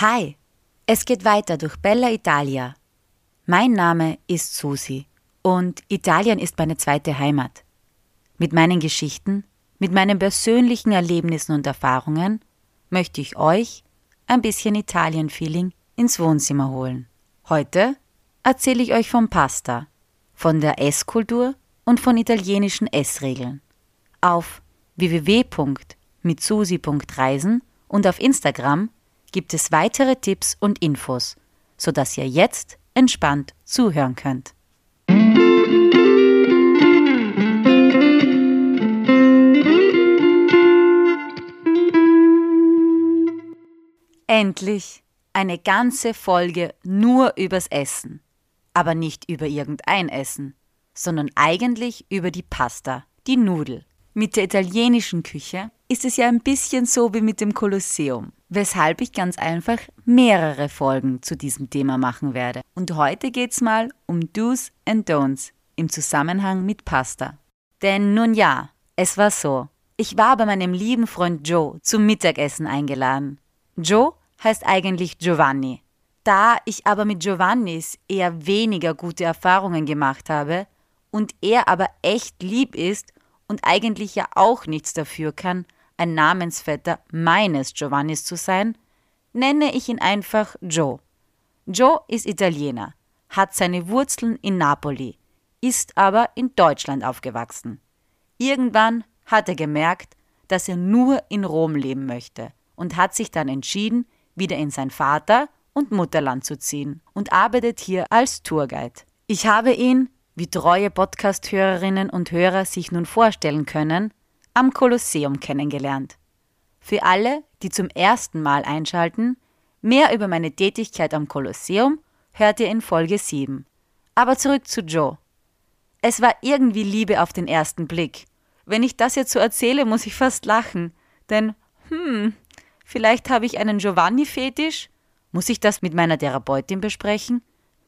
Hi, es geht weiter durch Bella Italia. Mein Name ist Susi und Italien ist meine zweite Heimat. Mit meinen Geschichten, mit meinen persönlichen Erlebnissen und Erfahrungen möchte ich euch ein bisschen Italien-Feeling ins Wohnzimmer holen. Heute erzähle ich euch vom Pasta, von der Esskultur und von italienischen Essregeln. Auf www.mitsusi.reisen und auf Instagram gibt es weitere Tipps und Infos, sodass ihr jetzt entspannt zuhören könnt. Endlich eine ganze Folge nur übers Essen. Aber nicht über irgendein Essen, sondern eigentlich über die Pasta, die Nudel. Mit der italienischen Küche ist es ja ein bisschen so wie mit dem Kolosseum, weshalb ich ganz einfach mehrere Folgen zu diesem Thema machen werde. Und heute geht's mal um Do's and Don'ts im Zusammenhang mit Pasta. Denn nun ja, es war so. Ich war bei meinem lieben Freund Joe zum Mittagessen eingeladen. Joe heißt eigentlich Giovanni. Da ich aber mit Giovannis eher weniger gute Erfahrungen gemacht habe und er aber echt lieb ist und eigentlich ja auch nichts dafür kann, ein Namensvetter meines Giovannis zu sein, nenne ich ihn einfach Joe. Joe ist Italiener, hat seine Wurzeln in Napoli, ist aber in Deutschland aufgewachsen. Irgendwann hat er gemerkt, dass er nur in Rom leben möchte und hat sich dann entschieden, wieder in sein Vater- und Mutterland zu ziehen und arbeitet hier als Tourguide. Ich habe ihn wie treue Podcast-Hörerinnen und Hörer sich nun vorstellen können, am Kolosseum kennengelernt. Für alle, die zum ersten Mal einschalten, mehr über meine Tätigkeit am Kolosseum hört ihr in Folge 7. Aber zurück zu Joe. Es war irgendwie Liebe auf den ersten Blick. Wenn ich das jetzt so erzähle, muss ich fast lachen. Denn, hm, vielleicht habe ich einen Giovanni-Fetisch? Muss ich das mit meiner Therapeutin besprechen?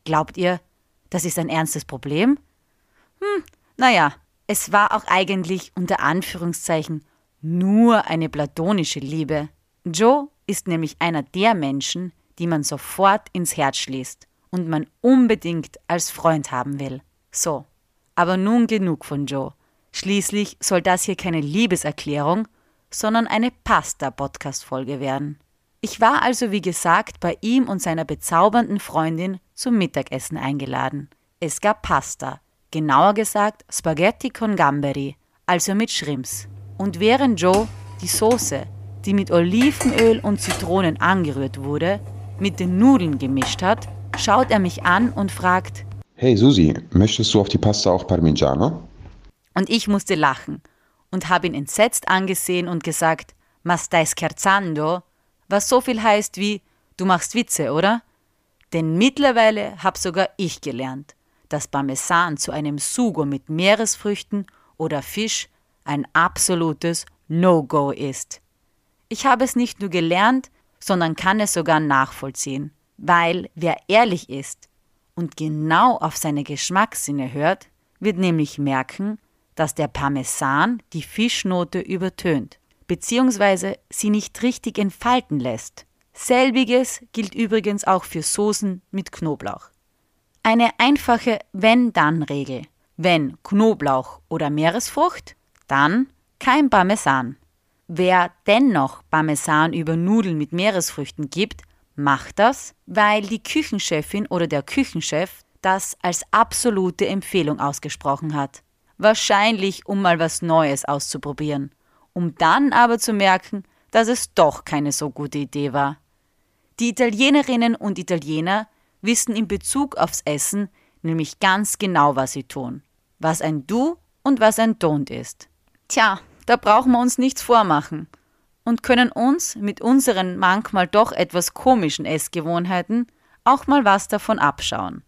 Glaubt ihr, das ist ein ernstes Problem? Hm, naja, es war auch eigentlich unter Anführungszeichen nur eine platonische Liebe. Joe ist nämlich einer der Menschen, die man sofort ins Herz schließt und man unbedingt als Freund haben will. So, aber nun genug von Joe. Schließlich soll das hier keine Liebeserklärung, sondern eine Pasta-Podcast-Folge werden. Ich war also wie gesagt bei ihm und seiner bezaubernden Freundin zum Mittagessen eingeladen. Es gab Pasta, genauer gesagt Spaghetti con Gamberi, also mit Shrimps. Und während Joe die Soße, die mit Olivenöl und Zitronen angerührt wurde, mit den Nudeln gemischt hat, schaut er mich an und fragt: Hey Susi, möchtest du auf die Pasta auch Parmigiano? Und ich musste lachen und habe ihn entsetzt angesehen und gesagt: Ma stai scherzando? Was so viel heißt wie: Du machst Witze, oder? Denn mittlerweile hab sogar ich gelernt, dass Parmesan zu einem Sugo mit Meeresfrüchten oder Fisch ein absolutes No-Go ist. Ich habe es nicht nur gelernt, sondern kann es sogar nachvollziehen, weil wer ehrlich ist und genau auf seine Geschmackssinne hört, wird nämlich merken, dass der Parmesan die Fischnote übertönt, beziehungsweise sie nicht richtig entfalten lässt. Selbiges gilt übrigens auch für Soßen mit Knoblauch. Eine einfache Wenn-Dann-Regel. Wenn Knoblauch oder Meeresfrucht, dann kein Parmesan. Wer dennoch Parmesan über Nudeln mit Meeresfrüchten gibt, macht das, weil die Küchenchefin oder der Küchenchef das als absolute Empfehlung ausgesprochen hat. Wahrscheinlich, um mal was Neues auszuprobieren, um dann aber zu merken, dass es doch keine so gute Idee war. Die Italienerinnen und Italiener wissen in Bezug aufs Essen nämlich ganz genau, was sie tun, was ein Du und was ein Don't ist. Tja, da brauchen wir uns nichts vormachen und können uns mit unseren manchmal doch etwas komischen Essgewohnheiten auch mal was davon abschauen.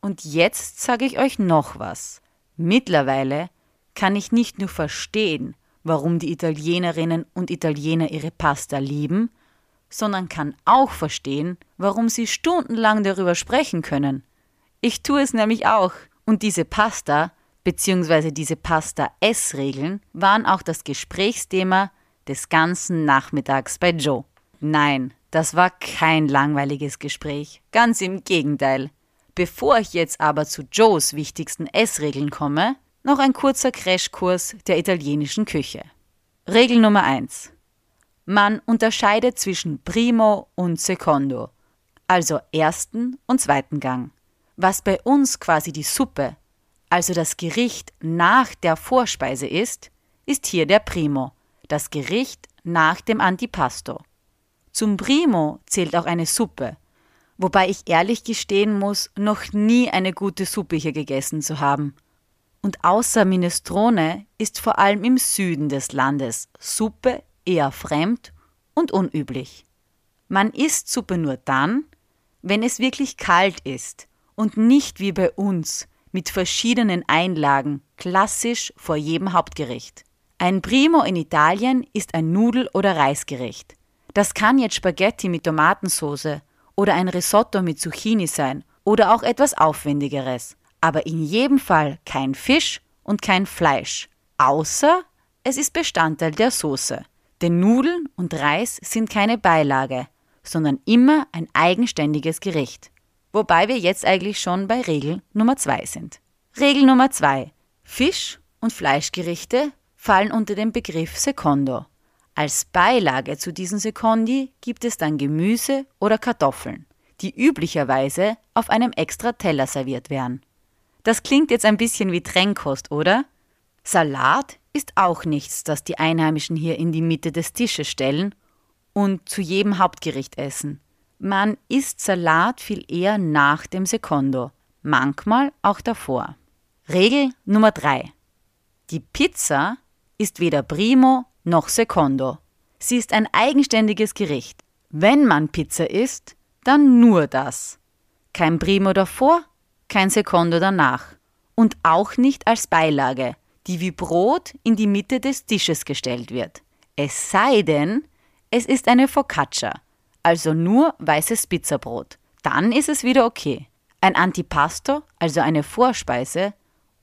Und jetzt sage ich euch noch was. Mittlerweile kann ich nicht nur verstehen, warum die Italienerinnen und Italiener ihre Pasta lieben, sondern kann auch verstehen, warum sie stundenlang darüber sprechen können. Ich tue es nämlich auch. Und diese Pasta bzw. diese Pasta-Essregeln waren auch das Gesprächsthema des ganzen Nachmittags bei Joe. Nein, Das war kein langweiliges Gespräch, ganz im Gegenteil. Bevor ich jetzt aber zu Joes wichtigsten Essregeln komme, noch ein kurzer Crashkurs der italienischen Küche. Regel Nummer 1. Man unterscheidet zwischen Primo und Secondo, also ersten und zweiten Gang. Was bei uns quasi die Suppe, also das Gericht nach der Vorspeise ist, ist hier der Primo, das Gericht nach dem Antipasto. Zum Primo zählt auch eine Suppe, wobei ich ehrlich gestehen muss, noch nie eine gute Suppe hier gegessen zu haben. Und außer Minestrone ist vor allem im Süden des Landes Suppe eher fremd und unüblich. Man isst Suppe nur dann, wenn es wirklich kalt ist und nicht wie bei uns mit verschiedenen Einlagen, klassisch vor jedem Hauptgericht. Ein Primo in Italien ist ein Nudel- oder Reisgericht. Das kann jetzt Spaghetti mit Tomatensauce oder ein Risotto mit Zucchini sein oder auch etwas Aufwendigeres, aber in jedem Fall kein Fisch und kein Fleisch, außer es ist Bestandteil der Soße. Denn Nudeln und Reis sind keine Beilage, sondern immer ein eigenständiges Gericht. Wobei wir jetzt eigentlich schon bei Regel Nummer 2 sind. Regel Nummer 2. Fisch- und Fleischgerichte fallen unter den Begriff Secondo. Als Beilage zu diesen Secondi gibt es dann Gemüse oder Kartoffeln, die üblicherweise auf einem extra Teller serviert werden. Das klingt jetzt ein bisschen wie Trennkost, oder? Salat ist auch nichts, das die Einheimischen hier in die Mitte des Tisches stellen und zu jedem Hauptgericht essen. Man isst Salat viel eher nach dem Secondo, manchmal auch davor. Regel Nummer 3. Die Pizza ist weder Primo noch Secondo. Sie ist ein eigenständiges Gericht. Wenn man Pizza isst, dann nur das. Kein Primo davor, kein Secondo danach. Und auch nicht als Beilage, die wie Brot in die Mitte des Tisches gestellt wird. Es sei denn, es ist eine Focaccia, also nur weißes Pizzabrot. Dann ist es wieder okay. Ein Antipasto, also eine Vorspeise,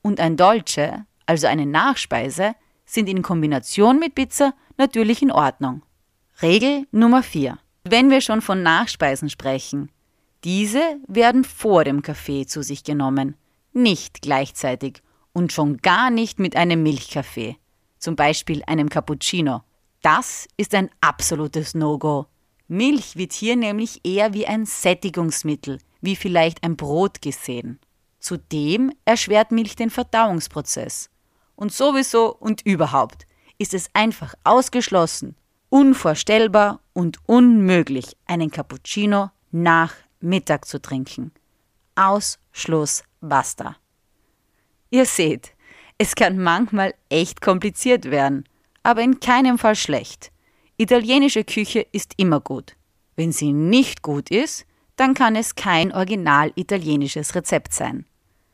und ein Dolce, also eine Nachspeise, sind in Kombination mit Pizza natürlich in Ordnung. Regel Nummer 4. Wenn wir schon von Nachspeisen sprechen, diese werden vor dem Kaffee zu sich genommen, nicht gleichzeitig und schon gar nicht mit einem Milchkaffee, zum Beispiel einem Cappuccino. Das ist ein absolutes No-Go. Milch wird hier nämlich eher wie ein Sättigungsmittel, wie vielleicht ein Brot gesehen. Zudem erschwert Milch den Verdauungsprozess. Und sowieso und überhaupt ist es einfach ausgeschlossen, unvorstellbar und unmöglich, einen Cappuccino nach Mittag zu trinken. Ausschluss basta. Ihr seht, es kann manchmal echt kompliziert werden, aber in keinem Fall schlecht. Italienische Küche ist immer gut. Wenn sie nicht gut ist, dann kann es kein original italienisches Rezept sein.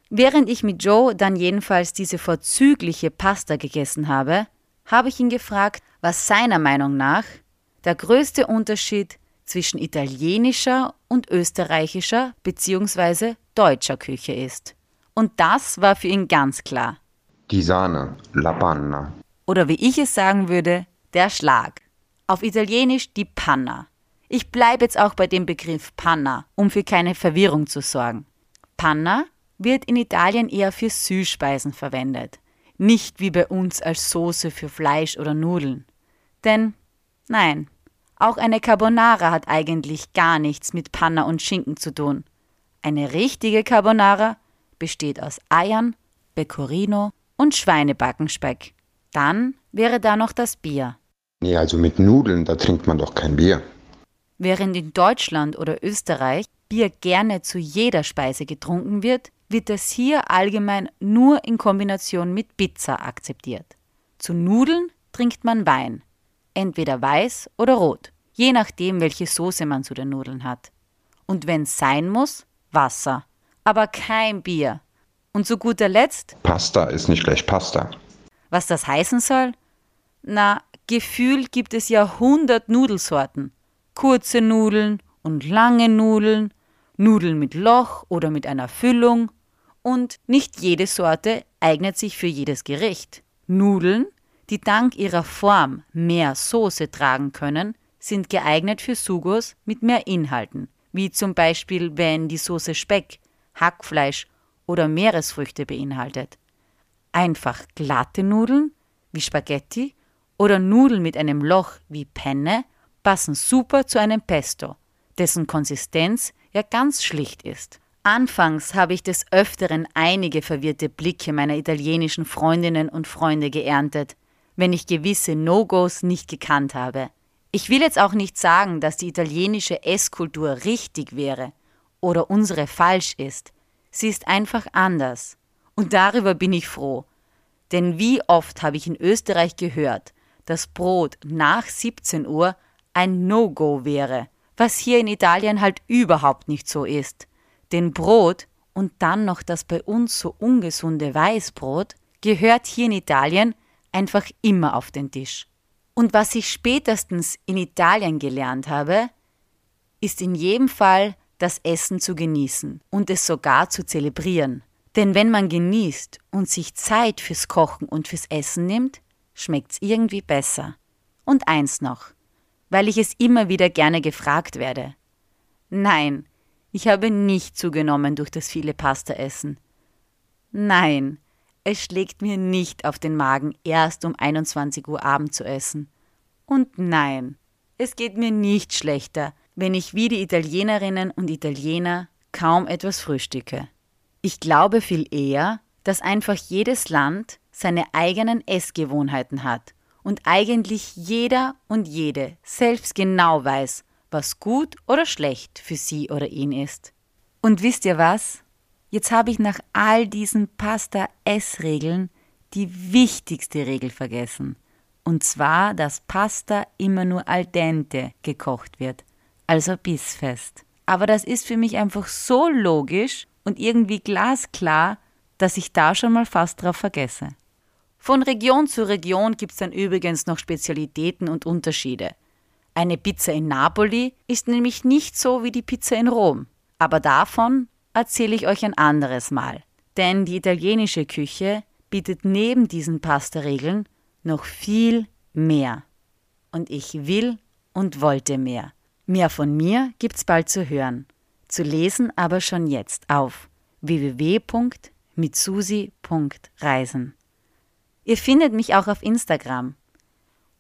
Während ich mit Joe dann jedenfalls diese vorzügliche Pasta gegessen habe, habe ich ihn gefragt, was seiner Meinung nach der größte Unterschied zwischen italienischer und österreichischer bzw. deutscher Küche ist. Und das war für ihn ganz klar. Die Sahne, la panna. Oder wie ich es sagen würde, der Schlag. Auf Italienisch die Panna. Ich bleibe jetzt auch bei dem Begriff Panna, um für keine Verwirrung zu sorgen. Panna wird in Italien eher für Süßspeisen verwendet, nicht wie bei uns als Soße für Fleisch oder Nudeln. Denn, nein, auch eine Carbonara hat eigentlich gar nichts mit Panna und Schinken zu tun. Eine richtige Carbonara besteht aus Eiern, Pecorino und Schweinebackenspeck. Dann wäre da noch das Bier. Nee, also mit Nudeln, da trinkt man doch kein Bier. Während in Deutschland oder Österreich Bier gerne zu jeder Speise getrunken wird, wird es hier allgemein nur in Kombination mit Pizza akzeptiert. Zu Nudeln trinkt man Wein, entweder weiß oder rot, je nachdem, welche Soße man zu den Nudeln hat. Und wenn es sein muss, Wasser, aber kein Bier. Und zu guter Letzt, Pasta ist nicht gleich Pasta. was das heißen soll? Na, gefühlt gibt es ja hundert Nudelsorten. Kurze Nudeln und lange Nudeln, Nudeln mit Loch oder mit einer Füllung. Und nicht jede Sorte eignet sich für jedes Gericht. Nudeln, die dank ihrer Form mehr Soße tragen können, sind geeignet für Sugos mit mehr Inhalten, wie zum Beispiel wenn die Soße Speck, Hackfleisch oder Meeresfrüchte beinhaltet. Einfach glatte Nudeln wie Spaghetti oder Nudeln mit einem Loch wie Penne passen super zu einem Pesto, dessen Konsistenz ja ganz schlicht ist. Anfangs habe ich des Öfteren einige verwirrte Blicke meiner italienischen Freundinnen und Freunde geerntet, wenn ich gewisse No-Gos nicht gekannt habe. Ich will jetzt auch nicht sagen, dass die italienische Esskultur richtig wäre oder unsere falsch ist. Sie ist einfach anders. Und darüber bin ich froh. Denn wie oft habe ich in Österreich gehört, dass Brot nach 17 Uhr ein No-Go wäre, was hier in Italien halt überhaupt nicht so ist. Denn Brot und dann noch das bei uns so ungesunde Weißbrot gehört hier in Italien einfach immer auf den Tisch. Und was ich spätestens in Italien gelernt habe, ist in jedem Fall das Essen zu genießen und es sogar zu zelebrieren. Denn wenn man genießt und sich Zeit fürs Kochen und fürs Essen nimmt, schmeckt's irgendwie besser. Und eins noch, weil ich es immer wieder gerne gefragt werde. Nein, ich habe nicht zugenommen durch das viele Pastaessen. Nein, es schlägt mir nicht auf den Magen, erst um 21 Uhr Abend zu essen. Und nein, es geht mir nicht schlechter, wenn ich wie die Italienerinnen und Italiener kaum etwas frühstücke. Ich glaube viel eher, dass einfach jedes Land seine eigenen Essgewohnheiten hat und eigentlich jeder und jede selbst genau weiß, was gut oder schlecht für sie oder ihn ist. Und wisst ihr was? Jetzt habe ich nach all diesen Pasta-Essregeln die wichtigste Regel vergessen. Und zwar, dass Pasta immer nur al dente gekocht wird, also bissfest. Aber das ist für mich einfach so logisch und irgendwie glasklar, dass ich da schon mal fast drauf vergesse. Von Region zu Region gibt es dann übrigens noch Spezialitäten und Unterschiede. Eine Pizza in Napoli ist nämlich nicht so wie die Pizza in Rom. Aber davon erzähle ich euch ein anderes Mal. Denn die italienische Küche bietet neben diesen Pasta-Regeln noch viel mehr. Und ich will und wollte mehr. Mehr von mir gibt's bald zu hören. Zu lesen aber schon jetzt auf www.mitsusi.reisen. Ihr findet mich auch auf Instagram.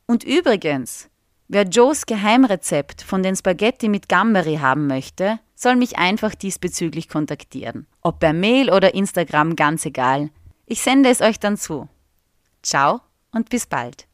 Und übrigens, wer Joes Geheimrezept von den Spaghetti mit Gamberi haben möchte, soll mich einfach diesbezüglich kontaktieren. Ob per Mail oder Instagram, ganz egal. Ich sende es euch dann zu. Ciao und bis bald.